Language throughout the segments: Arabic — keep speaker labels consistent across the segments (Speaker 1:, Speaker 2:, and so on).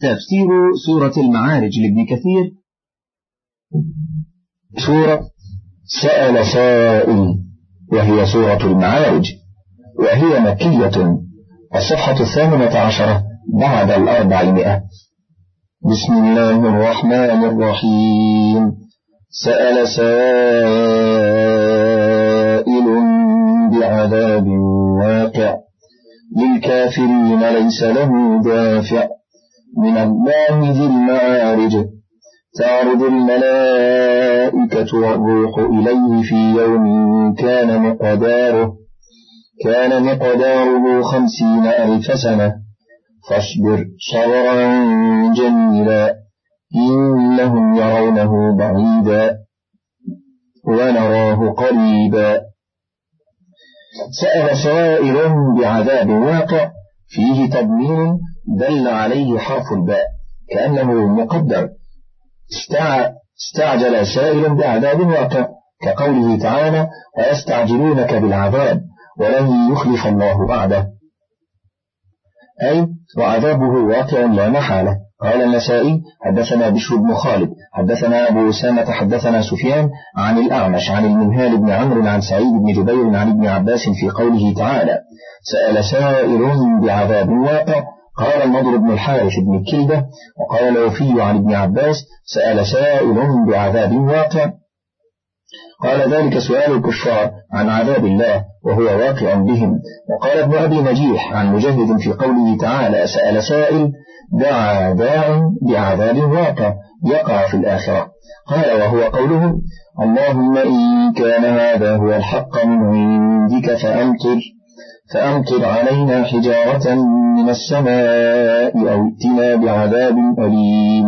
Speaker 1: تفسير سورة المعارج لابن كثير
Speaker 2: سورة سأل سائل وهي سورة المعارج وهي مكية الصفحة الثامنة عشرة بعد الأربعمائة بسم الله الرحمن الرحيم سأل سائل بعذاب واقع للكافرين ليس له دافع من الله ذي المعارج تعرض الملائكة والروح إليه في يوم كان مقداره كان مقداره خمسين ألف سنة فاصبر صبرا جميلا إنهم يرونه بعيدا ونراه قريبا سأل سائل بعذاب واقع فيه تضمين دل عليه حرف الباء كأنه مقدر استع... استعجل سائل بعذاب واقع كقوله تعالى ويستعجلونك بالعذاب ولن يخلف الله بعده أي وعذابه واقع لا محالة قال النسائي حدثنا بشر بن خالد حدثنا أبو أسامة حدثنا سفيان عن الأعمش عن المنهال بن عمرو عن سعيد بن جبير عن ابن عباس في قوله تعالى سأل سائر بعذاب واقع قال النضر بن الحارث بن الكلبة وقال الوفي عن ابن عباس سأل سائل بعذاب واقع قال ذلك سؤال الكفار عن عذاب الله وهو واقع بهم وقال ابن أبي نجيح عن مجهد في قوله تعالى سأل سائل دعا داع بعذاب واقع يقع في الآخرة قال وهو قوله اللهم إن كان هذا هو الحق من عندك فأمطر فأمطر علينا حجارة من السماء أو ائتنا بعذاب أليم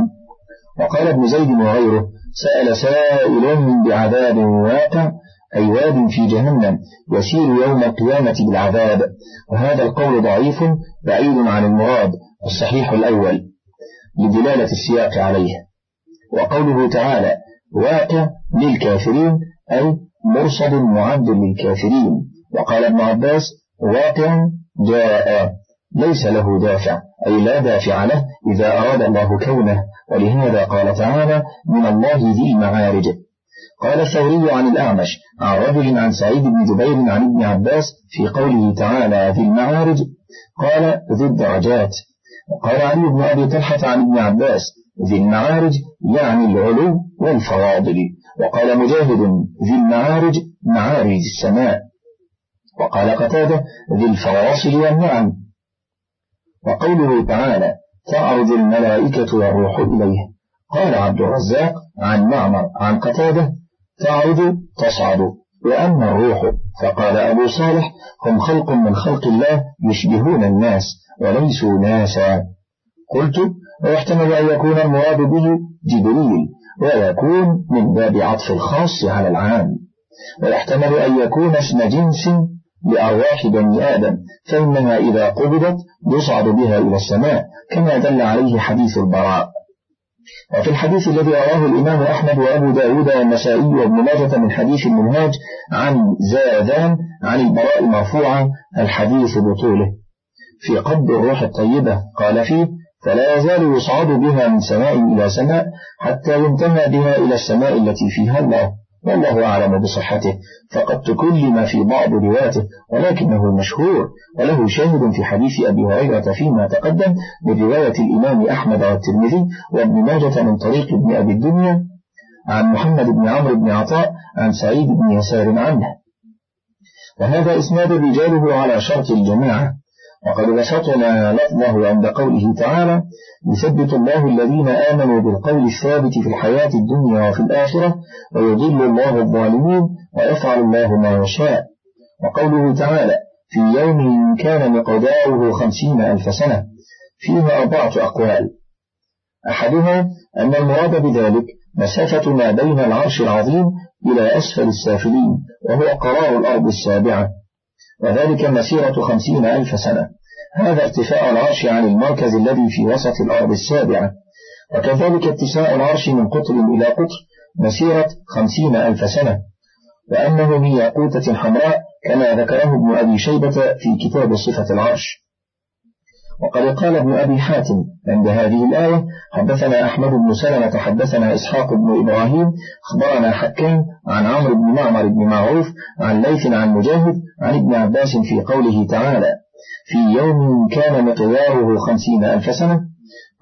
Speaker 2: وقال ابن زيد وغيره سأل سائل بعذاب واقع أي واد في جهنم يسير يوم القيامة بالعذاب وهذا القول ضعيف بعيد عن المراد الصحيح الأول لدلالة السياق عليه وقوله تعالى واقع للكافرين أي مرصد معد للكافرين وقال ابن عباس واقع جاء ليس له دافع أي لا دافع له إذا أراد الله كونه ولهذا قال تعالى من الله ذي المعارج قال الثوري عن الأعمش عن رجل عن سعيد بن جبير عن ابن عباس في قوله تعالى ذي المعارج قال ذي الدرجات وقال علي بن أبي طلحة عن ابن عباس ذي المعارج يعني العلو والفواضل وقال مجاهد ذي المعارج معارج السماء وقال قتادة ذي الفواصل والنعم وقوله تعالى تعرج الملائكة والروح إليه قال عبد الرزاق عن معمر عن قتادة تعرج تصعد وأما الروح فقال أبو صالح هم خلق من خلق الله يشبهون الناس وليسوا ناسا قلت ويحتمل أن يكون المراد به جبريل ويكون من باب عطف الخاص على العام ويحتمل أن يكون اسم جنس لأرواح بني آدم فإنها إذا قبضت يصعد بها إلى السماء كما دل عليه حديث البراء وفي الحديث الذي رواه الإمام أحمد وأبو داود والنسائي وابن ماجة من حديث المنهاج عن زادان عن البراء مرفوعا الحديث بطوله في قبض الروح الطيبة قال فيه فلا يزال يصعد بها من سماء إلى سماء حتى ينتهى بها إلى السماء التي فيها الله والله أعلم بصحته فقد تكلم في بعض رواته ولكنه مشهور وله شاهد في حديث أبي هريرة فيما تقدم من رواية الإمام أحمد والترمذي وابن ماجة من طريق ابن أبي الدنيا عن محمد بن عمرو بن عطاء عن سعيد بن يسار عنه وهذا إسناد رجاله على شرط الجماعة وقد بسطنا لفظه عند قوله تعالى يثبت الله الذين آمنوا بالقول الثابت في الحياة الدنيا وفي الآخرة ويضل الله الظالمين ويفعل الله ما يشاء وقوله تعالى في يوم كان مقداره خمسين ألف سنة فيها أربعة أقوال أحدها أن المراد بذلك مسافة ما بين العرش العظيم إلى أسفل السافلين وهو قرار الأرض السابعة وذلك مسيرة خمسين ألف سنة هذا ارتفاع العرش عن المركز الذي في وسط الأرض السابعة وكذلك اتساع العرش من قطر إلى قطر مسيرة خمسين ألف سنة وأنه من ياقوتة حمراء كما ذكره ابن أبي شيبة في كتاب صفة العرش وقد قال ابن أبي حاتم عند هذه الآية حدثنا أحمد بن سلمة حدثنا إسحاق بن إبراهيم أخبرنا حكام عن عمرو بن معمر بن معروف عن ليث عن مجاهد عن ابن عباس في قوله تعالى في يوم كان مقداره خمسين ألف سنة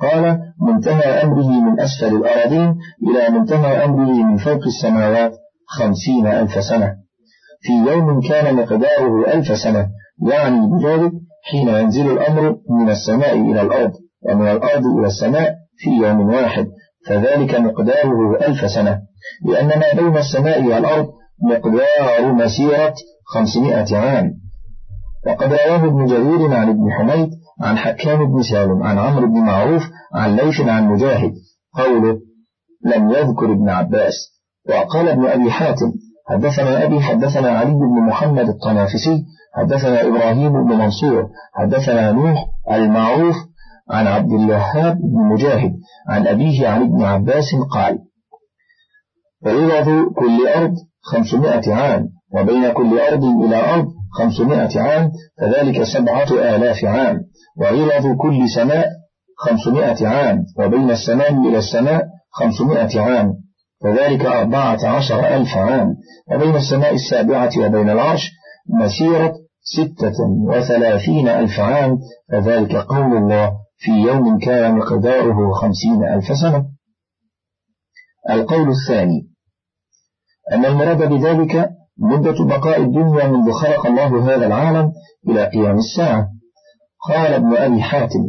Speaker 2: قال منتهى أمره من أسفل الأراضين إلى منتهى أمره من فوق السماوات خمسين ألف سنة في يوم كان مقداره ألف سنة يعني بذلك حين ينزل الأمر من السماء إلى الأرض ومن الأرض إلى السماء في يوم واحد فذلك مقداره ألف سنة لأن ما بين السماء والأرض مقدار مسيرة خمسمائة عام وقد رواه ابن جرير عن ابن حميد عن حكام بن سالم عن عمرو بن معروف عن ليث عن مجاهد قوله لم يذكر ابن عباس وقال ابن أبي حاتم حدثنا أبي حدثنا علي بن محمد الطنافسي حدثنا إبراهيم بن منصور حدثنا نوح المعروف عن عبد الوهاب بن مجاهد عن أبيه عن ابن عباس قال عوض كل أرض خمسمائة عام وبين كل أرض إلى أرض خمسمائة عام فذلك سبعة آلاف عام وعوض كل سماء خمسمائة عام وبين السماء إلى السماء خمسمائة عام فذلك أربعة عشر ألف عام وبين السماء السابعة وبين العرش مسيرة ستة وثلاثين ألف عام فذلك قول الله في يوم كان مقداره خمسين ألف سنة القول الثاني أن المراد بذلك مدة بقاء الدنيا منذ خلق الله هذا العالم إلى قيام الساعة قال ابن أبي حاتم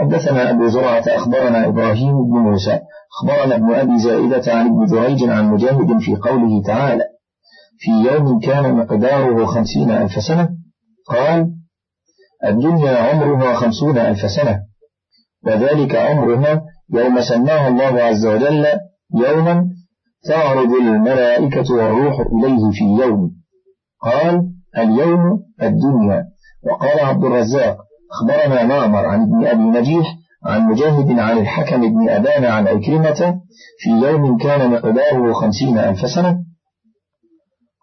Speaker 2: حدثنا أبو زرعة أخبرنا إبراهيم بن موسى أخبرنا ابن أبي زائدة عن ابن دريج عن مجاهد في قوله تعالى في يوم كان مقداره خمسين ألف سنة قال الدنيا عمرها خمسون ألف سنة وذلك عمرها يوم سماه الله عز وجل يوما تعرض الملائكة والروح إليه في يوم قال اليوم الدنيا وقال عبد الرزاق أخبرنا معمر عن ابن أبي نجيح عن مجاهد عن الحكم بن أبان عن أكرمة في يوم كان مقداره خمسين ألف سنة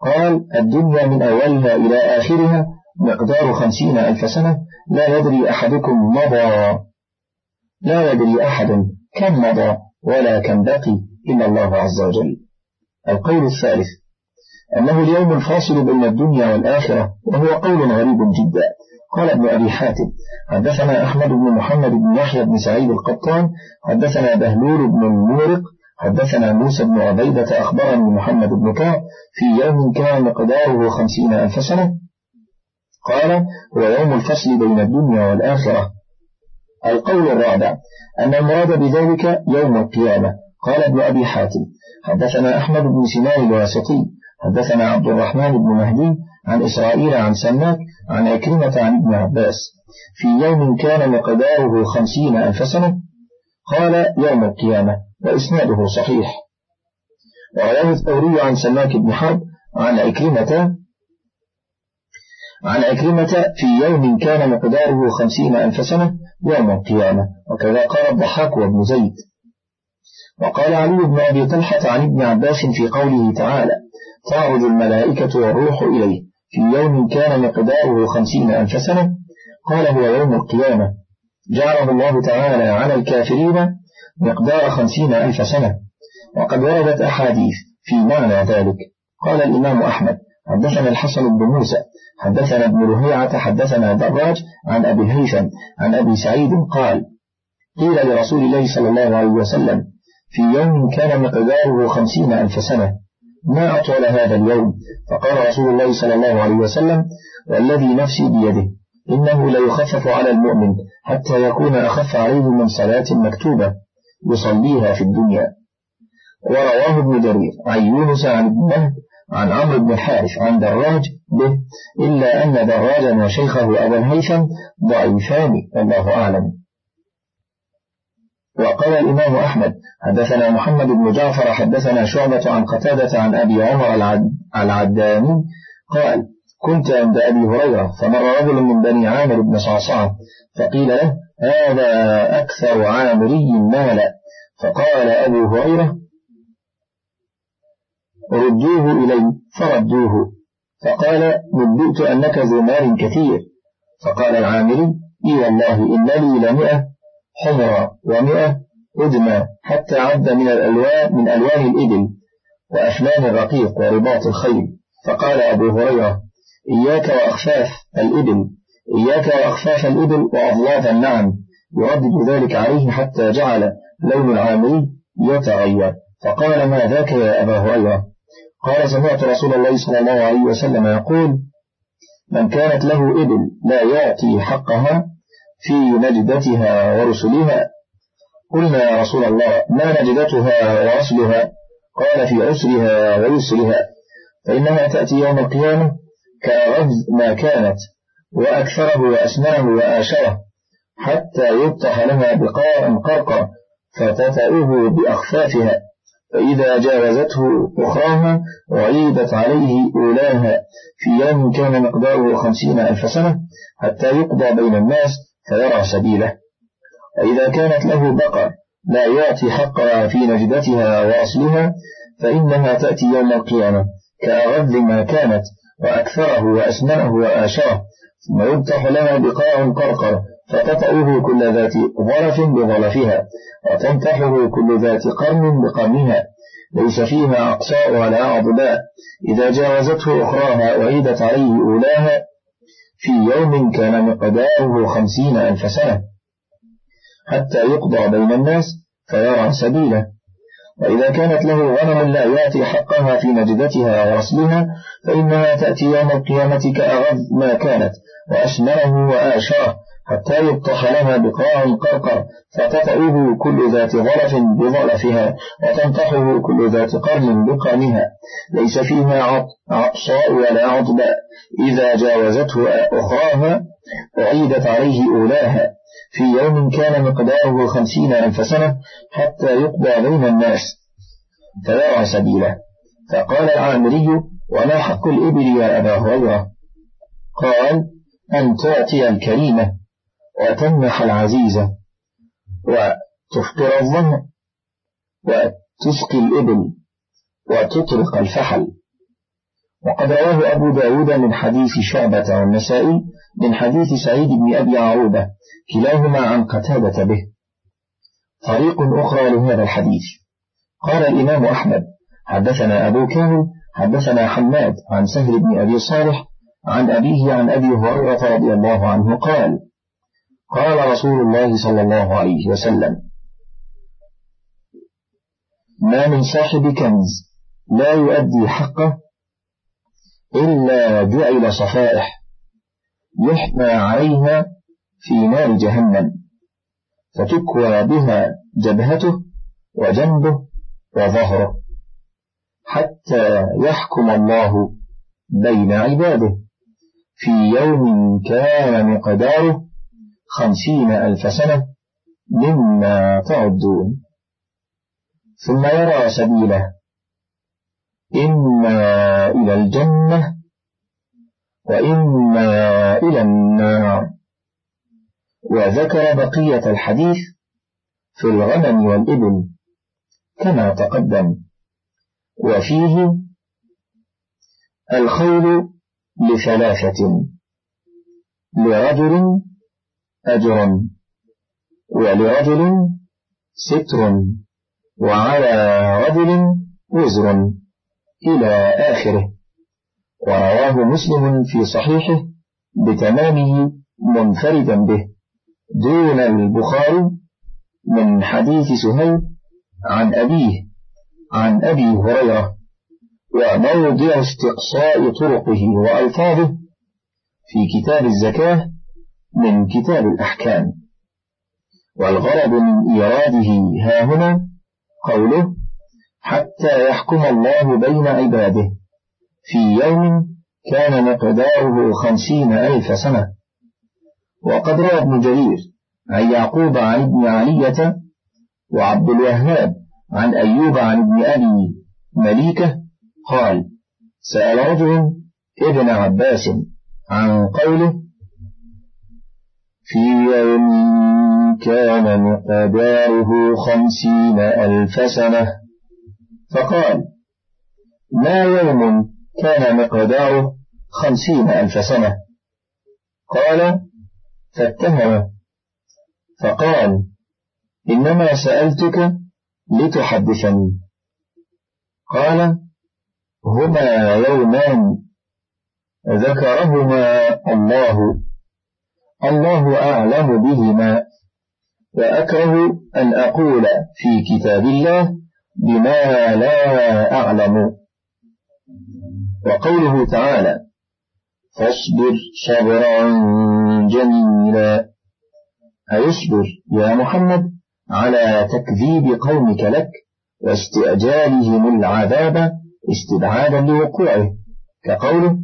Speaker 2: قال الدنيا من أولها إلى آخرها مقدار خمسين ألف سنة لا يدري أحدكم مضى لا يدري أحد كم مضى ولا كم بقي إلا الله عز وجل القول الثالث أنه اليوم الفاصل بين الدنيا والآخرة وهو قول غريب جدا قال ابن أبي حاتم حدثنا أحمد بن محمد بن يحيى بن سعيد القطان حدثنا بهلول بن المورق حدثنا موسى بن عبيدة أخبرني محمد بن كعب في يوم كان مقداره خمسين ألف سنة قال هو يوم الفصل بين الدنيا والآخرة القول الرابع أن المراد بذلك يوم القيامة قال ابن أبي حاتم حدثنا أحمد بن سنان الواسطي حدثنا عبد الرحمن بن مهدي عن إسرائيل عن سماك عن عكرمة عن ابن عباس في يوم كان مقداره خمسين ألف سنة قال يوم القيامة وإسناده صحيح وعلى الثوري عن سماك بن حرب عن عكرمة عن عكرمة في يوم كان مقداره خمسين ألف سنة يوم القيامة وكذا قال الضحاك وابن زيد وقال علي بن أبي طلحة عن ابن عباس في قوله تعالى تعرج الملائكة والروح إليه في يوم كان مقداره خمسين ألف سنة قال هو يوم القيامة جعله الله تعالى على الكافرين مقدار خمسين ألف سنة وقد وردت أحاديث في معنى ذلك قال الإمام أحمد حدثنا الحسن بن موسى حدثنا ابن رهيعة حدثنا دراج عن أبي هيثم عن أبي سعيد قال قيل لرسول الله صلى الله عليه وسلم في يوم كان مقداره خمسين ألف سنة ما أطول هذا اليوم فقال رسول الله صلى الله عليه وسلم والذي نفسي بيده إنه ليخفف على المؤمن حتى يكون أخف عليه من صلاة مكتوبة يصليها في الدنيا ورواه ابن جرير عن يونس عن ابن عن عمرو بن الحارث عن دراج به إلا أن دراجا وشيخه أبا الهيثم ضعيفان والله أعلم وقال الإمام أحمد حدثنا محمد بن جعفر حدثنا شعبة عن قتادة عن أبي عمر العد العداني قال كنت عند أبي هريرة فمر رجل من بني عامر بن صعصعة فقيل له هذا أكثر عامري مالا فقال أبو هريرة ردوه إلي فردوه فقال نبئت أنك ذو مال كثير فقال العامري إي والله إن لي لمئة حمرة ومئة أدمى حتى عد من الألوان من ألوان الإبل وأفلام الرقيق ورباط الخيل فقال أبو هريرة إياك وأخفاف الإبل إياك وأخفاف الإبل وأضلاف النعم يردد ذلك عليه حتى جعل لون العامري يتغير فقال ما ذاك يا أبا هريرة قال سمعت رسول الله صلى الله عليه وسلم يقول من كانت له إبل لا يعطي حقها في نجدتها ورسلها قلنا يا رسول الله ما نجدتها ورسلها قال في عسرها ويسرها فإنها تأتي يوم القيامة كأغز ما كانت وأكثره وأسمعه وآشره حتى يبطح لها بقاء قرقر فتتأه بأخفافها فإذا جاوزته أخراها أعيدت عليه أولاها في يوم كان مقداره خمسين ألف سنة حتى يقضى بين الناس فيرى سبيله وإذا كانت له بقر لا يعطي حقها في نجدتها وأصلها فإنها تأتي يوم القيامة كأغذ ما كانت وأكثره وأسمنه وآشره ثم يبطح لها بقاع قرقر فتطأه كل ذات ظرف بظرفها وتنتحه كل ذات قرن بقرنها ليس فيها أقصاء ولا عضداء إذا جاوزته أخراها وعيدت عليه أولاها في يوم كان مقداره خمسين ألف سنة حتى يقضى بين الناس فيرى سبيله وإذا كانت له غنم لا يأتي حقها في نجدتها ورسلها فإنها تأتي يوم القيامة كأغض ما كانت وأشمله وآشاه حتى يبطخ لها بقاع قرقر فتطأه كل ذات غرف بظلفها وتنطحه كل ذات قرن بقرنها ليس فيها عطشاء ولا عطباء إذا جاوزته أخراها أعيدت عليه أولاها في يوم كان مقداره خمسين ألف سنة حتى يقضى بين الناس فيرى سبيله فقال العامري وما حق الإبل يا أبا هريرة قال أن تعطي الكريمة وتمنح العزيز وتفطر الظمأ وتسقي الإبل وتطرق الفحل وقد رواه أبو داود من حديث شعبة والنسائي من حديث سعيد بن أبي عروبة كلاهما عن قتادة به طريق أخرى لهذا الحديث قال الإمام أحمد حدثنا أبو كامل حدثنا حماد عن سهل بن أبي صالح عن أبيه عن أبي هريرة رضي الله عنه قال قال رسول الله صلى الله عليه وسلم ما من صاحب كنز لا يؤدي حقه إلا جعل صفائح يحمى عليها في نار جهنم فتكوى بها جبهته وجنبه وظهره حتى يحكم الله بين عباده في يوم كان مقداره خمسين ألف سنة مما تعدون ثم يرى سبيله إما إلى الجنة وإما إلى النار وذكر بقية الحديث في الغنم والإبل كما تقدم وفيه الخير لثلاثة لرجل أجر ولرجل ستر وعلى رجل وزر إلى آخره ورواه مسلم في صحيحه بتمامه منفردا به دون البخاري من حديث سهيل عن أبيه عن أبي هريرة وموضع استقصاء طرقه وألفاظه في كتاب الزكاة من كتاب الأحكام والغرض من إيراده هنا قوله حتى يحكم الله بين عباده في يوم كان مقداره خمسين ألف سنة وقد روى ابن جرير عن يعقوب عن ابن علية وعبد الوهاب عن أيوب عن ابن أبي مليكة قال سأل رجل ابن عباس عن قوله في يوم كان مقداره خمسين ألف سنة فقال ما يوم كان مقداره خمسين ألف سنة قال فاتهم فقال إنما سألتك لتحدثني قال هما يومان ذكرهما الله الله أعلم بهما وأكره أن أقول في كتاب الله بما لا أعلم وقوله تعالى فاصبر صبرا جميلا أيصبر يا محمد على تكذيب قومك لك واستئجالهم العذاب استبعادا لوقوعه كقوله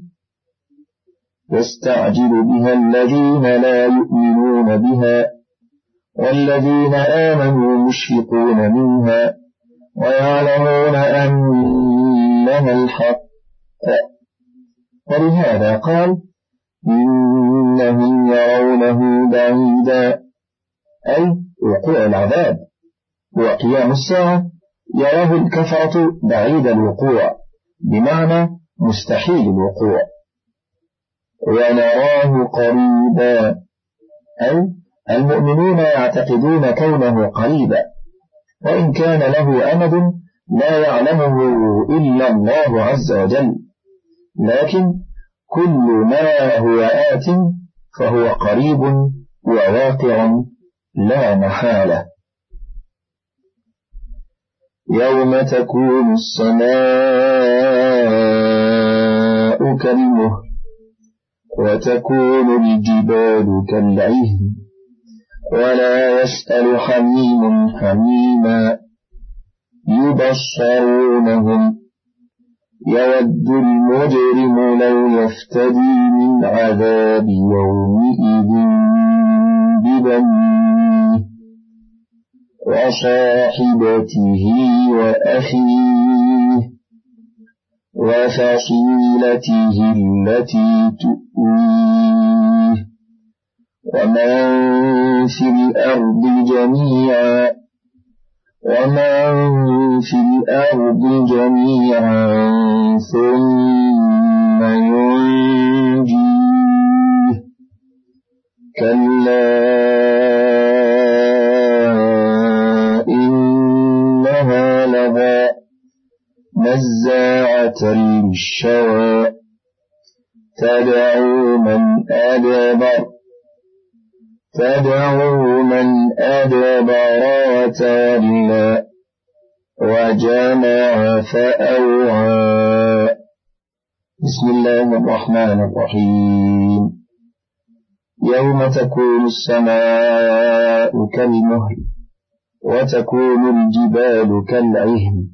Speaker 2: يستعجل بها الذين لا يؤمنون بها والذين آمنوا مشفقون منها ويعلمون أنها الحق ولهذا قال إنهم يرونه بعيدا أي وقوع العذاب وقيام الساعة يراه الكفرة بعيد الوقوع بمعنى مستحيل الوقوع ونراه قريبا أي المؤمنون يعتقدون كونه قريبا وإن كان له أمد لا يعلمه إلا الله عز وجل لكن كل ما هو آت فهو قريب وواقع لا محالة يوم تكون السماء كالمهل وتكون الجبال كالعهن ولا يسأل حميم حميما يبصرونهم يود المجرم لو يفتدي من عذاب يومئذ ببنيه وصاحبته وأخيه وفصيلته التي تؤويه ومن في الأرض جميعا ومن في الأرض جميعا ثم بالشوى تدعو من أدبر تدعو من أدبر وتولى وجمع فأوعى بسم الله الرحمن الرحيم يوم تكون السماء كالمهل وتكون الجبال كالعهن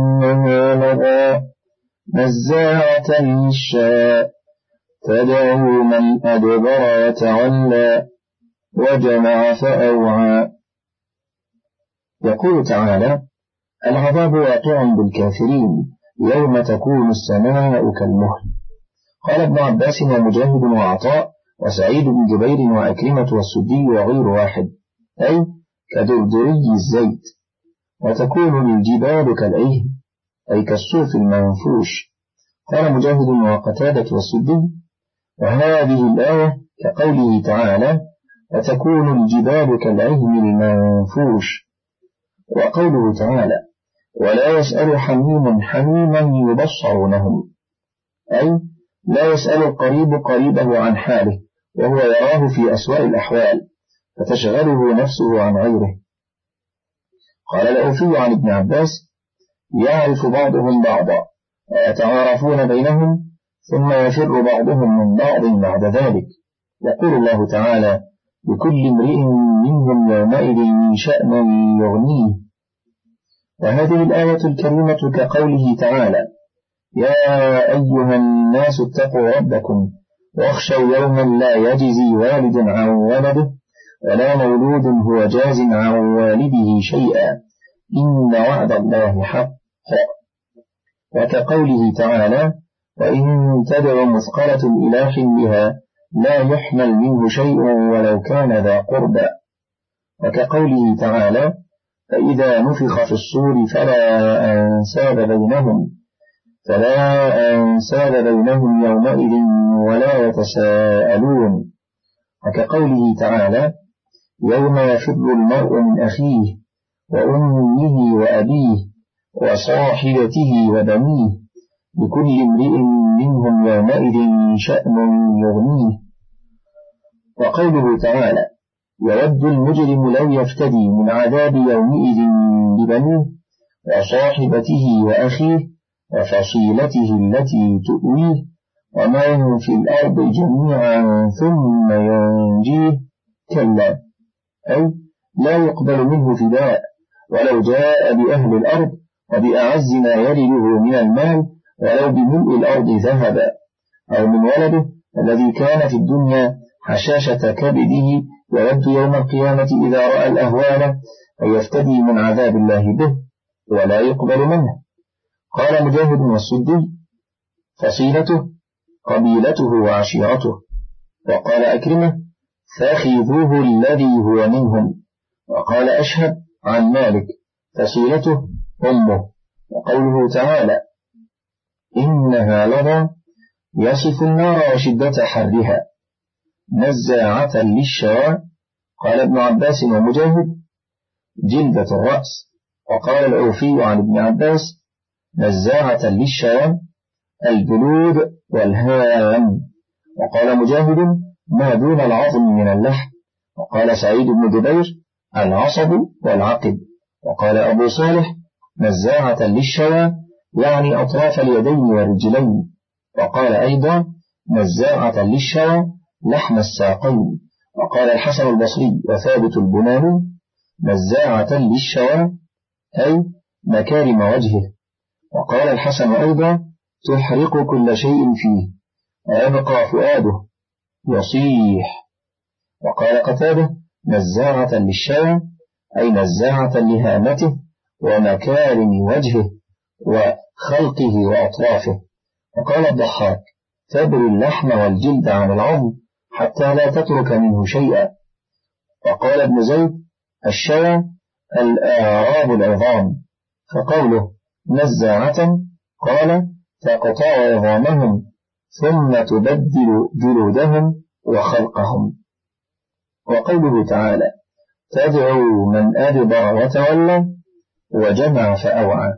Speaker 2: أبصارا نزاعة للشاء تدعو من أدبر وتولى وجمع فأوعى يقول تعالى العذاب واقع بالكافرين يوم تكون السماء كالمهل قال ابن عباس ومجاهد وعطاء وسعيد بن جبير وأكرمة والسدي وغير واحد أي كدردري الزيت وتكون الجبال كالعهن أي كالصوف المنفوش قال مجاهد وقتادة والسدي وهذه الآية كقوله تعالى وتكون الجبال كالعهن المنفوش وقوله تعالى ولا يسأل حميم حميما يبصرونهم أي لا يسأل القريب قريبه عن حاله وهو يراه في أسوأ الأحوال فتشغله نفسه عن غيره قال الأوفي عن ابن عباس يعرف بعضهم بعضا ويتعارفون بينهم ثم يفر بعضهم من بعض بعد ذلك يقول الله تعالى لكل امرئ منهم يومئذ من شأن يغنيه وهذه الآية الكريمة كقوله تعالى يا أيها الناس اتقوا ربكم واخشوا يوما لا يجزي والد عن ولده ولا مولود هو جاز عن والده شيئا إن وعد الله حق وكقوله تعالى وإن تدع مثقلة إلى حملها لا يحمل منه شيء ولو كان ذا قربى وكقوله تعالى فإذا نفخ في الصور فلا أنساب بينهم فلا أنساب بينهم يومئذ ولا يتساءلون وكقوله تعالى يوم يفر المرء من أخيه وأمه وأبيه وصاحبته وبنيه لكل امرئ منهم يومئذ شأن يغنيه وقوله تعالى يود المجرم لو يفتدي من عذاب يومئذ ببنيه وصاحبته وأخيه وفصيلته التي تؤويه ومن في الأرض جميعا ثم ينجيه كلا أي لا يقبل منه فداء ولو جاء بأهل الأرض وبأعز ما يرده من المال ولو بملء الأرض ذهبا أو من ولده الذي كان في الدنيا حشاشة كبده يود يوم القيامة إذا رأى الأهوال يفتدي من عذاب الله به ولا يقبل منه قال مجاهد والسدي فصيلته قبيلته وعشيرته وقال أكرمه فخذوه الذي هو منهم وقال أشهد عن مالك فصيلته أمه وقوله تعالى إنها لظى يصف النار وشدة حرها نزاعة للشواء قال ابن عباس ومجاهد جلدة الرأس وقال العوفي عن ابن عباس نزاعة للشواء الجلود والهام وقال مجاهد ما دون العظم من اللحم وقال سعيد بن جبير العصب والعقب وقال أبو صالح نزاعة للشوى يعني أطراف اليدين والرجلين وقال أيضا نزاعة للشوى لحم الساقين وقال الحسن البصري وثابت البناني نزاعة للشوى أي مكارم وجهه وقال الحسن أيضا تحرق كل شيء فيه ويبقى فؤاده يصيح وقال قتاده نزاعة للشوى أي نزاعة لهامته ومكارم وجهه وخلقه وأطرافه وقال الضحاك تبري اللحم والجلد عن العظم حتى لا تترك منه شيئا وقال ابن زيد الشوى الأعراب العظام فقوله نزاعة قال تقطع عظامهم ثم تبدل جلودهم وخلقهم وقوله تعالى تدعو من أدبر وتولى وجمع فأوعى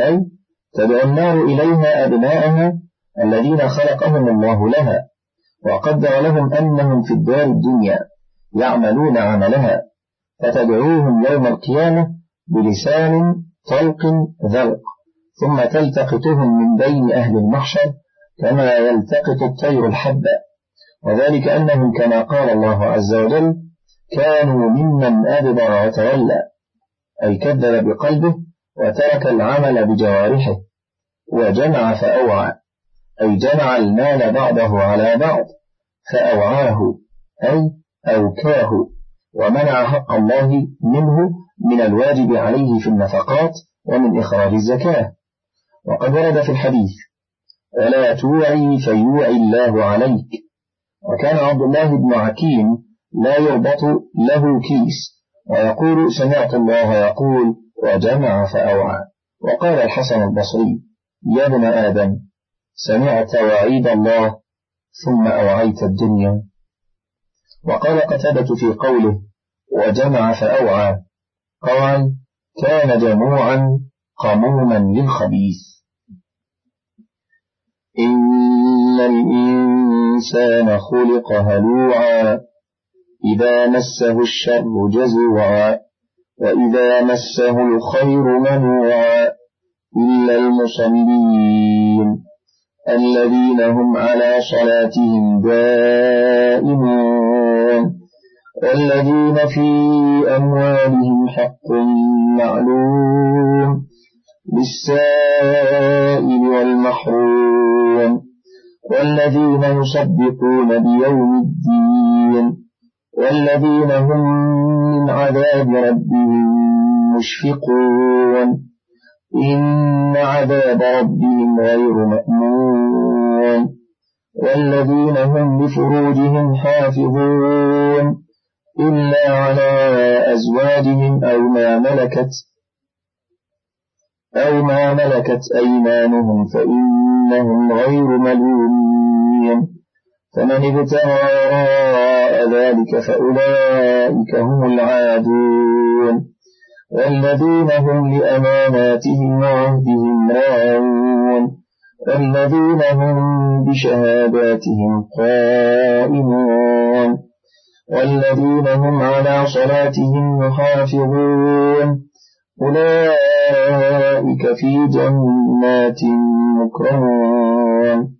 Speaker 2: أي تدعو النار إليها أبناءها الذين خلقهم الله لها وقدر لهم أنهم في الدار الدنيا يعملون عملها فتدعوهم يوم القيامة بلسان طلق ذلق ثم تلتقطهم من بين أهل المحشر كما يلتقط الطير الحبة وذلك أنهم كما قال الله عز وجل كانوا ممن أدبر وتولى أي كذب بقلبه وترك العمل بجوارحه وجمع فأوعى أي جمع المال بعضه على بعض فأوعاه أي أوكاه ومنع حق الله منه من الواجب عليه في النفقات ومن إخراج الزكاة وقد ورد في الحديث ولا توعي فيوعي الله عليك وكان عبد الله بن عكيم لا يربط له كيس ويقول سمعت الله يقول وجمع فأوعى وقال الحسن البصري يا ابن آدم سمعت وعيد الله ثم أوعيت الدنيا وقال قتادة في قوله وجمع فأوعى قال كان جموعا قموما للخبيث إن الإنسان خلق هلوعا إذا مسه الشر جزوعا وإذا مسه الخير منوعا إلا المصلين الذين هم على صلاتهم دائمون والذين في أموالهم حق معلوم للسائل والمحروم والذين يصدقون بيوم الدين والذين هم من عذاب ربهم مشفقون إن عذاب ربهم غير مأمون والذين هم لفروجهم حافظون إلا على أزواجهم أو ما ملكت أو ما ملكت أيمانهم فإنهم غير ملومين فمن ابتغى ذلك فأولئك هم العادون والذين هم لأماناتهم وعهدهم راعون والذين هم بشهاداتهم قائمون والذين هم على صلاتهم يحافظون أولئك في جنات مكرمون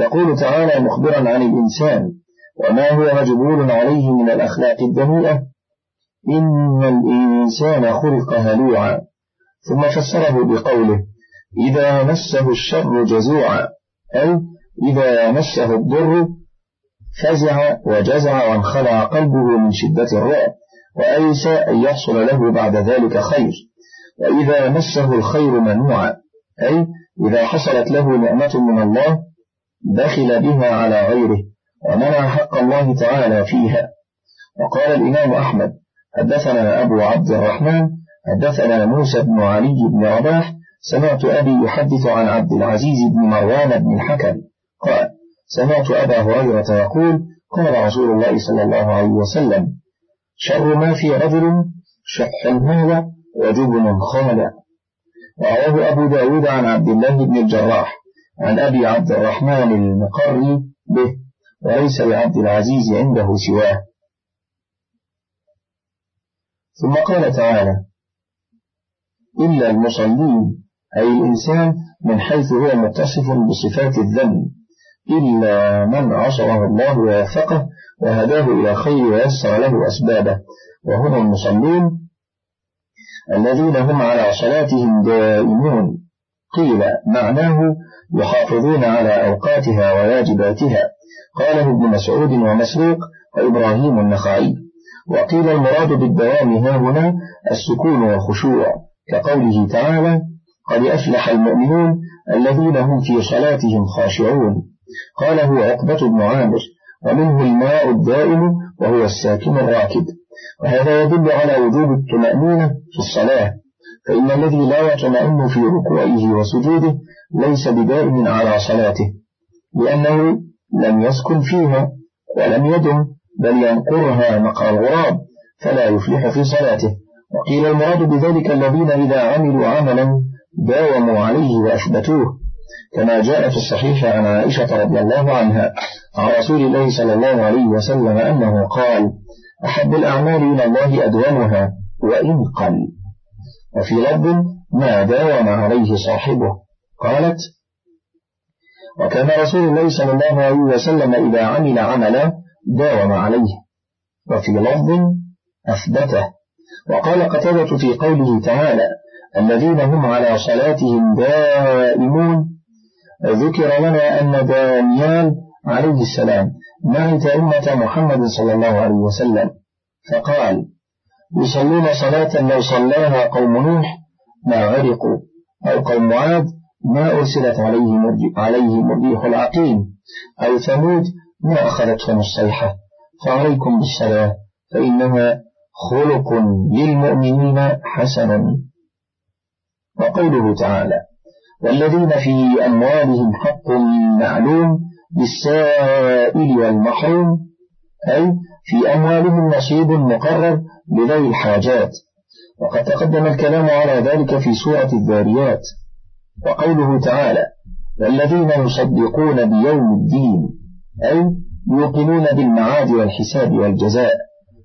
Speaker 2: يقول تعالى مخبرا عن الإنسان وما هو مجبول عليه من الأخلاق الدنيئة إن الإنسان خلق هلوعا ثم فسره بقوله إذا مسه الشر جزوعا أي إذا مسه الضر فزع وجزع وانخلع قلبه من شدة الرعب وأيس أن يحصل له بعد ذلك خير وإذا مسه الخير منوعا أي إذا حصلت له نعمة من الله دخل بها على غيره ومنع حق الله تعالى فيها وقال الإمام أحمد حدثنا أبو عبد الرحمن حدثنا موسى بن علي بن رباح سمعت أبي يحدث عن عبد العزيز بن مروان بن الحكم قال سمعت أبا هريرة يقول قال رسول الله صلى الله عليه وسلم شر ما في رجل شح المال وجبن خالع رواه أبو داود عن عبد الله بن الجراح عن أبي عبد الرحمن المقري به وليس لعبد العزيز عنده سواه ثم قال تعالى إلا المصلين أي الإنسان من حيث هو متصف بصفات الذنب إلا من عصمه الله ووفقه وهداه إلى خير ويسر له أسبابه وهنا المصلون الذين هم على صلاتهم دائمون قيل معناه يحافظون على أوقاتها وواجباتها قاله ابن مسعود ومسروق وإبراهيم النخعي وقيل المراد بالدوام ها هنا السكون والخشوع كقوله تعالى قد أفلح المؤمنون الذين هم في صلاتهم خاشعون قاله عقبة بن عامر ومنه الماء الدائم وهو الساكن الراكد وهذا يدل على وجوب الطمأنينة في الصلاة فإن الذي لا يطمئن في ركوعه وسجوده ليس بدائم على صلاته لأنه لم يسكن فيها ولم يدم بل ينقرها نقر الغراب فلا يفلح في صلاته وقيل المراد بذلك الذين إذا عملوا عملا داوموا عليه وأثبتوه كما جاء في الصحيح عن عائشة رضي الله عنها عن رسول الله صلى الله عليه وسلم أنه قال أحب الأعمال إلى الله أدومها وإن قل وفي لب ما داوم عليه صاحبه قالت وكان رسول الله صلى الله عليه وسلم إذا عمل عملا داوم عليه وفي لفظ أثبته وقال قتادة في قوله تعالى الذين هم على صلاتهم دائمون ذكر لنا أن دانيال عليه السلام نعت أمة محمد صلى الله عليه وسلم فقال يصلون صلاة لو صلاها قوم نوح ما عرقوا أو قوم عاد ما أرسلت عليهم عليهم الريح العقيم أو ثمود ما أخذتهم الصيحة فعليكم بالصلاة فإنها خلق للمؤمنين حسن وقوله تعالى والذين في أموالهم حق معلوم للسائل والمحروم أي في أموالهم نصيب مقرر لذوي الحاجات وقد تقدم الكلام على ذلك في سورة الذاريات وقوله تعالى والذين يصدقون بيوم الدين أي يوقنون بالمعاد والحساب والجزاء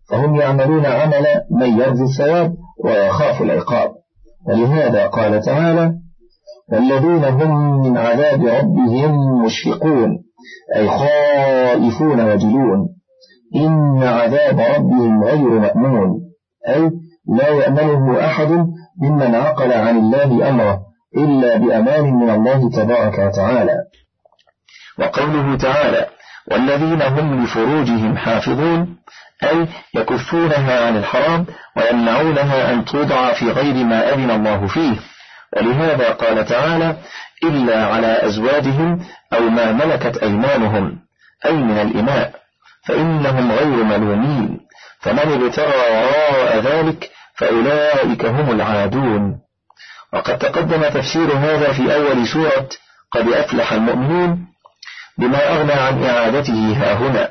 Speaker 2: فهم يعملون عمل من يرجو الثواب ويخاف العقاب ولهذا قال تعالى والذين هم من عذاب ربهم مشفقون أي خائفون وجلون إن عذاب ربهم غير مأمون أي لا يأمنه أحد ممن عقل عن الله أمره إلا بأمان من الله تبارك وتعالى وقوله تعالى والذين هم لفروجهم حافظون أي يكفونها عن الحرام ويمنعونها أن توضع في غير ما أذن الله فيه ولهذا قال تعالى إلا على أزواجهم أو ما ملكت أيمانهم أي من الإماء فإنهم غير ملومين فمن ابتغى وراء ذلك فأولئك هم العادون وقد تقدم تفسير هذا في أول سورة قد أفلح المؤمنون بما أغنى عن إعادته ها هنا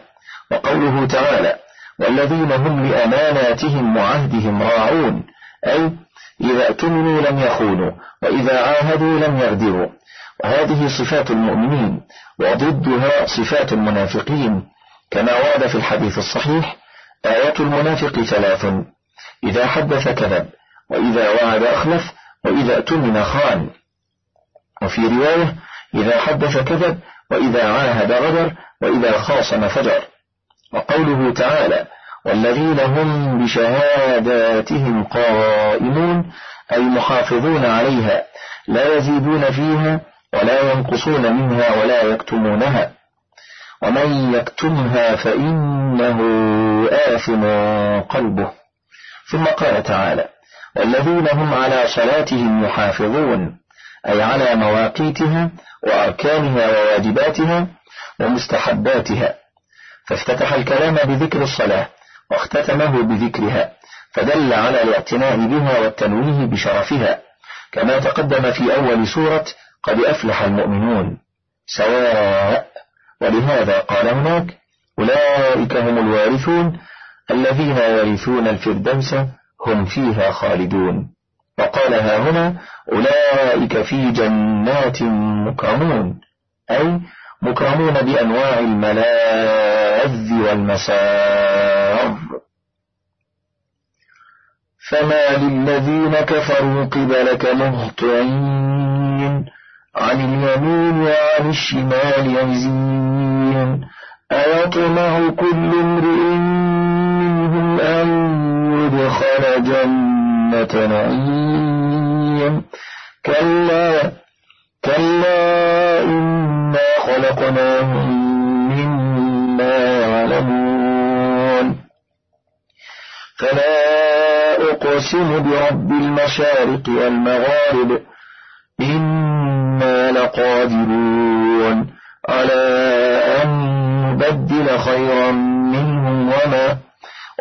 Speaker 2: وقوله تعالى والذين هم لأماناتهم وعهدهم راعون أي إذا أتمنوا لم يخونوا وإذا عاهدوا لم يغدروا وهذه صفات المؤمنين وضدها صفات المنافقين كما ورد في الحديث الصحيح آيات المنافق ثلاث إذا حدث كذب وإذا وعد أخلف وإذا اؤتمن خان وفي رواية إذا حدث كذب وإذا عاهد غدر وإذا خاصم فجر وقوله تعالى والذين هم بشهاداتهم قائمون أي محافظون عليها لا يزيدون فيها ولا ينقصون منها ولا يكتمونها ومن يكتمها فإنه آثم قلبه ثم قال تعالى والذين هم على صلاتهم يحافظون أي على مواقيتها وأركانها وواجباتها ومستحباتها فافتتح الكلام بذكر الصلاة واختتمه بذكرها فدل على الاعتناء بها والتنويه بشرفها كما تقدم في أول سورة قد أفلح المؤمنون سواء ولهذا قال هناك أولئك هم الوارثون الذين يرثون الفردوس هم فيها خالدون وقال ها هنا أولئك في جنات مكرمون أي مكرمون بأنواع الملاذ والمسار فما للذين كفروا قبلك مهطعين عن اليمين وعن الشمال يزين أيطمع كل امرئ منهم أن أدخل جنة نعيم كلا كلا إنا خلقناهم مما يعلمون فلا أقسم برب المشارق والمغارب إنا لقادرون على أن نبدل خيرا منهم وما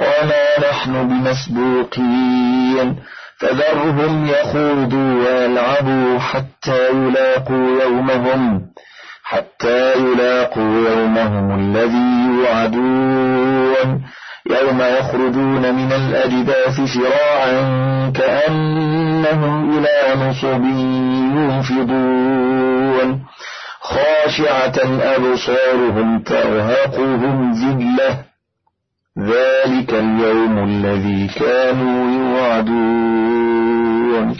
Speaker 2: وما نحن بمسبوقين فذرهم يخوضوا ويلعبوا حتى يلاقوا يومهم حتى يلاقوا يومهم الذي يوعدون يوم يخرجون من الأجداث شراعا كأنهم إلى نصب ينفضون خاشعة أبصارهم ترهقهم ذِلَّةٌ ذلك اليوم الذي كانوا يوعدون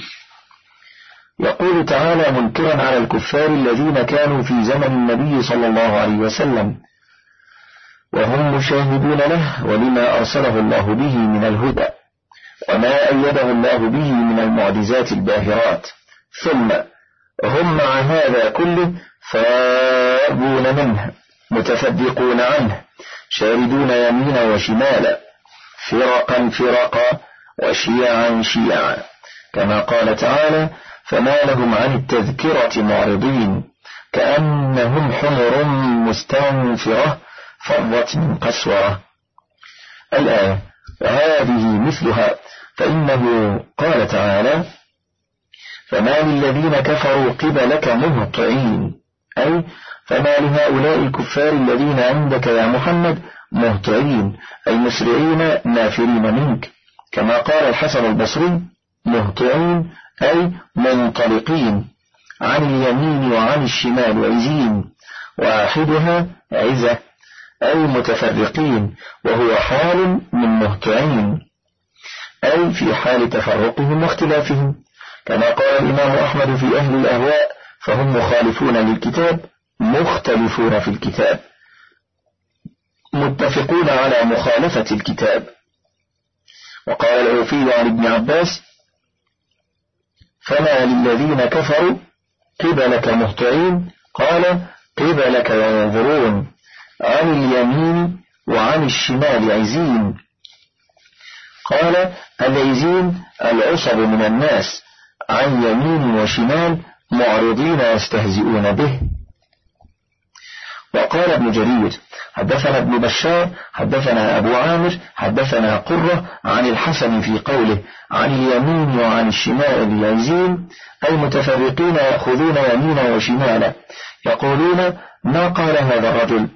Speaker 2: يقول تعالى منكرا على الكفار الذين كانوا في زمن النبي صلى الله عليه وسلم وهم مشاهدون له ولما أرسله الله به من الهدى وما أيده الله به من المعجزات الباهرات ثم هم مع هذا كله فارغون منه متفدقون عنه شاردون يمينا وشمالا فرقا فرقا وشيعا شيعا كما قال تعالى فما لهم عن التذكرة معرضين كأنهم حمر مستنفرة فرت من قسورة الآية وهذه مثلها فإنه قال تعالى فما للذين كفروا قبلك مهطعين أي فما لهؤلاء الكفار الذين عندك يا محمد مهطعين أي مسرعين نافرين منك كما قال الحسن البصري مهطعين أي منطلقين عن اليمين وعن الشمال عزين واحدها عزة أي متفرقين وهو حال من مهطعين أي في حال تفرقهم واختلافهم كما قال الإمام أحمد في أهل الأهواء فهم مخالفون للكتاب مختلفون في الكتاب متفقون على مخالفة الكتاب وقال العوفي عن ابن عباس فما للذين كفروا قبلك مهتعين قال قبلك ينظرون عن اليمين وعن الشمال عزين قال العزين العصب من الناس عن يمين وشمال معرضين يستهزئون به وقال ابن جرير حدثنا ابن بشار حدثنا أبو عامر حدثنا قرة عن الحسن في قوله عن اليمين وعن الشمال يعزين أي متفرقين يأخذون يمينا وشمالا يقولون ما قال هذا الرجل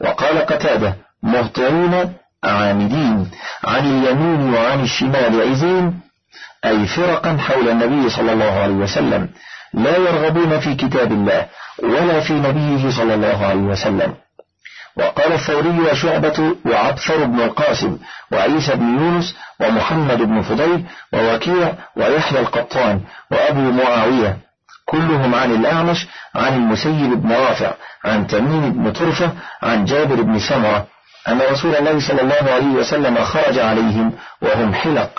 Speaker 2: وقال قتادة مهطعين عامدين عن اليمين وعن الشمال عزين أي فرقا حول النبي صلى الله عليه وسلم لا يرغبون في كتاب الله ولا في نبيه صلى الله عليه وسلم وقال الثوري وشعبة وعبثر بن القاسم وعيسى بن يونس ومحمد بن فضيل ووكيع ويحيى القطان وأبو معاوية كلهم عن الأعمش عن المسيب بن رافع عن تميم بن طرفة عن جابر بن سمرة أن رسول الله صلى الله عليه وسلم خرج عليهم وهم حلق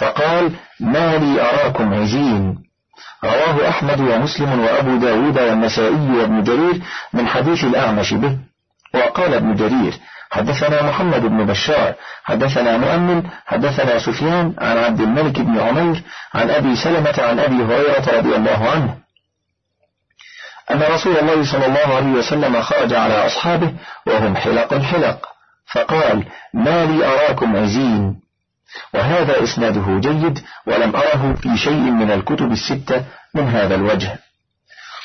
Speaker 2: فقال ما لي أراكم عزين رواه أحمد ومسلم وأبو داود والنسائي وابن جرير من حديث الأعمش به وقال ابن جرير حدثنا محمد بن بشار حدثنا مؤمن حدثنا سفيان عن عبد الملك بن عمير عن أبي سلمة عن أبي هريرة رضي الله عنه أن رسول الله صلى الله عليه وسلم خرج على أصحابه وهم حلق الحلق فقال ما لي أراكم عزين وهذا إسناده جيد ولم أره في شيء من الكتب الستة من هذا الوجه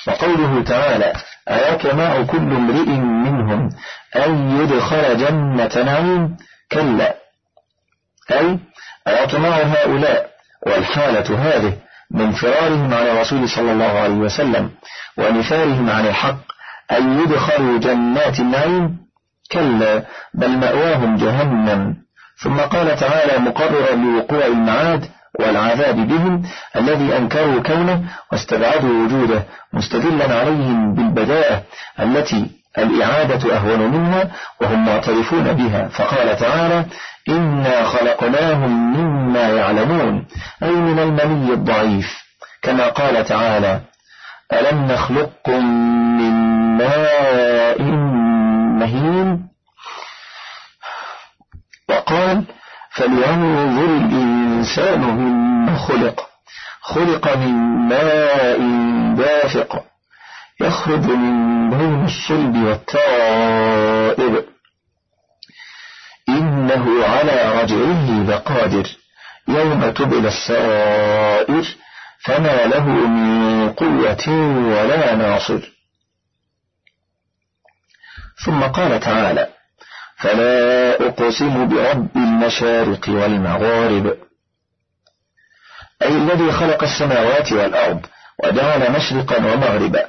Speaker 2: وقوله تعالى أيطمع كل امرئ منهم أن يدخل جنة نعيم كلا أي أيطمع هؤلاء والحالة هذه من فرارهم على رسول صلى الله عليه وسلم ونفارهم عن الحق أن يدخلوا جنات النعيم كلا بل مأواهم جهنم ثم قال تعالى مقررا لوقوع المعاد والعذاب بهم الذي أنكروا كونه واستبعدوا وجوده مستدلا عليهم بالبداءة التي الإعادة أهون منها وهم معترفون بها فقال تعالى إنا خلقناهم مما يعلمون أي من المني الضعيف كما قال تعالى ألم نخلقكم من ماء مهين قال فلينظر الإنسان مما خلق خلق من ماء دافق يخرج من بين الصلب والتائب إنه على رجعه لقادر يوم تبل السائر فما له من قوة ولا ناصر ثم قال تعالى فلا أقسم برب المشارق والمغارب أي الذي خلق السماوات والأرض وجعل مشرقا ومغربا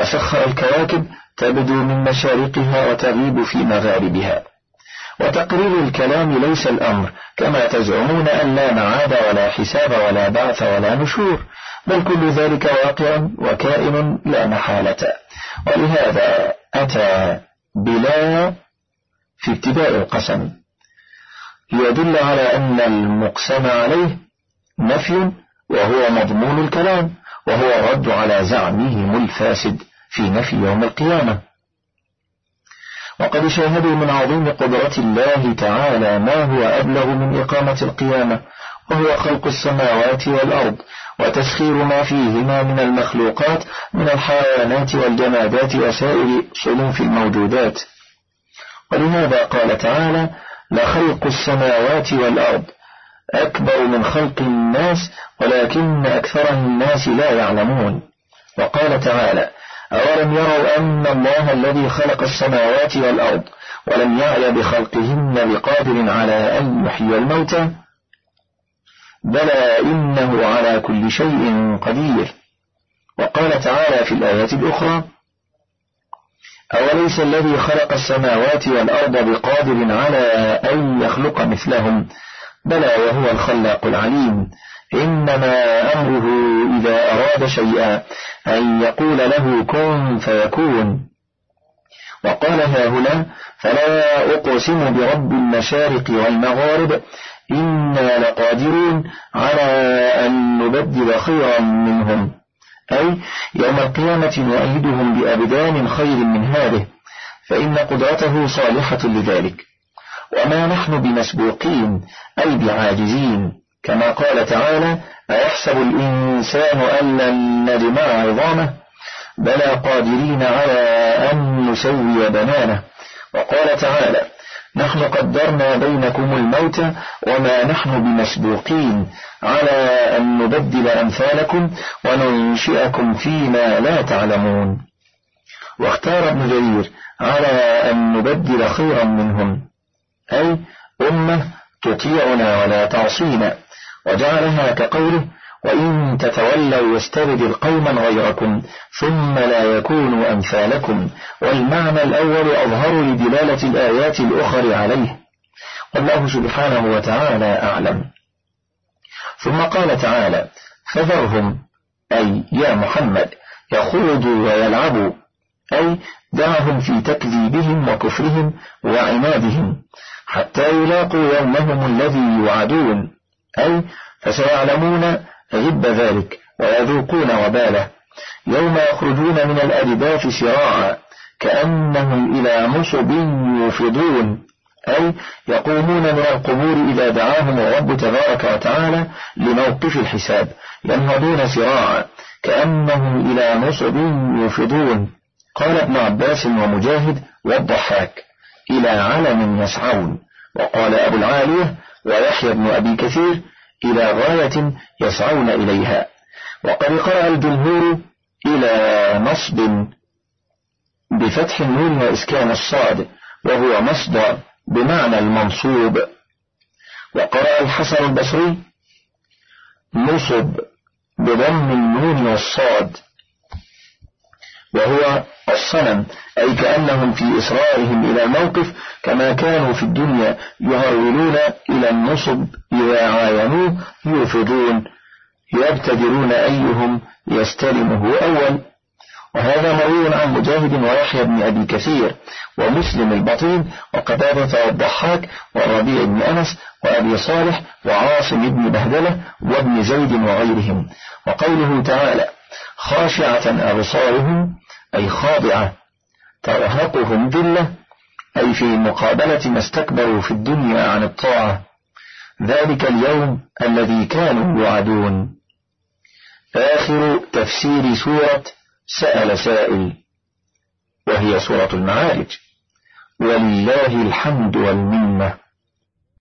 Speaker 2: وسخر الكواكب تبدو من مشارقها وتغيب في مغاربها وتقرير الكلام ليس الأمر كما تزعمون أن لا معاد ولا حساب ولا بعث ولا نشور بل كل ذلك واقع وكائن لا محالة ولهذا أتى بلا في ابتداء القسم ليدل على أن المقسم عليه نفي وهو مضمون الكلام وهو رد على زعمهم الفاسد في نفي يوم القيامة وقد شاهدوا من عظيم قدرة الله تعالى ما هو أبلغ من إقامة القيامة وهو خلق السماوات والأرض وتسخير ما فيهما من المخلوقات من الحيوانات والجمادات وسائر صنوف الموجودات ولهذا قال تعالى لخلق السماوات والأرض أكبر من خلق الناس ولكن أكثر الناس لا يعلمون وقال تعالى أولم يروا أن الله الذي خلق السماوات والأرض ولم يعي بخلقهن بقادر على أن يحيي الموتى بلى إنه على كل شيء قدير وقال تعالى في الآية الأخرى أوليس الذي خلق السماوات والأرض بقادر على أن يخلق مثلهم بلى وهو الخلاق العليم إنما أمره إذا أراد شيئا أن يقول له كن فيكون وقال هاهنا فلا أقسم برب المشارق والمغارب إنا لقادرون على أن نبدل خيرا منهم أي يوم القيامة نؤيدهم بأبدان خير من هذه فإن قدرته صالحة لذلك وما نحن بمسبوقين أي بعاجزين كما قال تعالى أيحسب الإنسان أن لن نجمع عظامه بلى قادرين على أن نسوي بنانه وقال تعالى نحن قدرنا بينكم الموت وما نحن بمسبوقين على أن نبدل أمثالكم وننشئكم فيما لا تعلمون واختار ابن جرير على أن نبدل خيرا منهم أي أمة تطيعنا ولا تعصينا وجعلها كقوله وإن تتولوا يستبدل قوما غيركم ثم لا يكونوا أمثالكم والمعنى الأول أظهر لدلالة الآيات الأخر عليه والله سبحانه وتعالى أعلم ثم قال تعالى فذرهم أي يا محمد يخوضوا ويلعبوا أي دعهم في تكذيبهم وكفرهم وعنادهم حتى يلاقوا يومهم الذي يوعدون أي فسيعلمون غب ذلك ويذوقون وباله يوم يخرجون من الأجداث سراعا كأنهم إلى نصب يوفضون أي يقومون من القبور إذا دعاهم الرب تبارك وتعالى لموقف الحساب ينهضون سراعا كأنهم إلى نصب يوفضون قال ابن عباس ومجاهد والضحاك إلى علم يسعون وقال أبو العالية ويحيى بن أبي كثير إلى غاية يسعون إليها وقد قرأ الجمهور إلى نصب بفتح النون وإسكان الصاد وهو مصدر بمعنى المنصوب وقرأ الحسن البصري نصب بضم النون والصاد وهو الصنم أي كأنهم في إسرائهم إلى الموقف كما كانوا في الدنيا يهرولون إلى النصب إذا عاينوه يوفضون يبتدرون أيهم يستلمه أول وهذا مروي عن مجاهد ويحيى بن أبي كثير ومسلم البطين وقتادة والضحاك والربيع بن أنس وأبي صالح وعاصم بن بهدلة وابن زيد وغيرهم وقوله تعالى خاشعة أبصارهم أي خاضعة ترهقهم ذلة أي في مقابلة ما استكبروا في الدنيا عن الطاعة ذلك اليوم الذي كانوا يوعدون آخر تفسير سورة سأل سائل وهي سورة المعارج ولله الحمد والمنه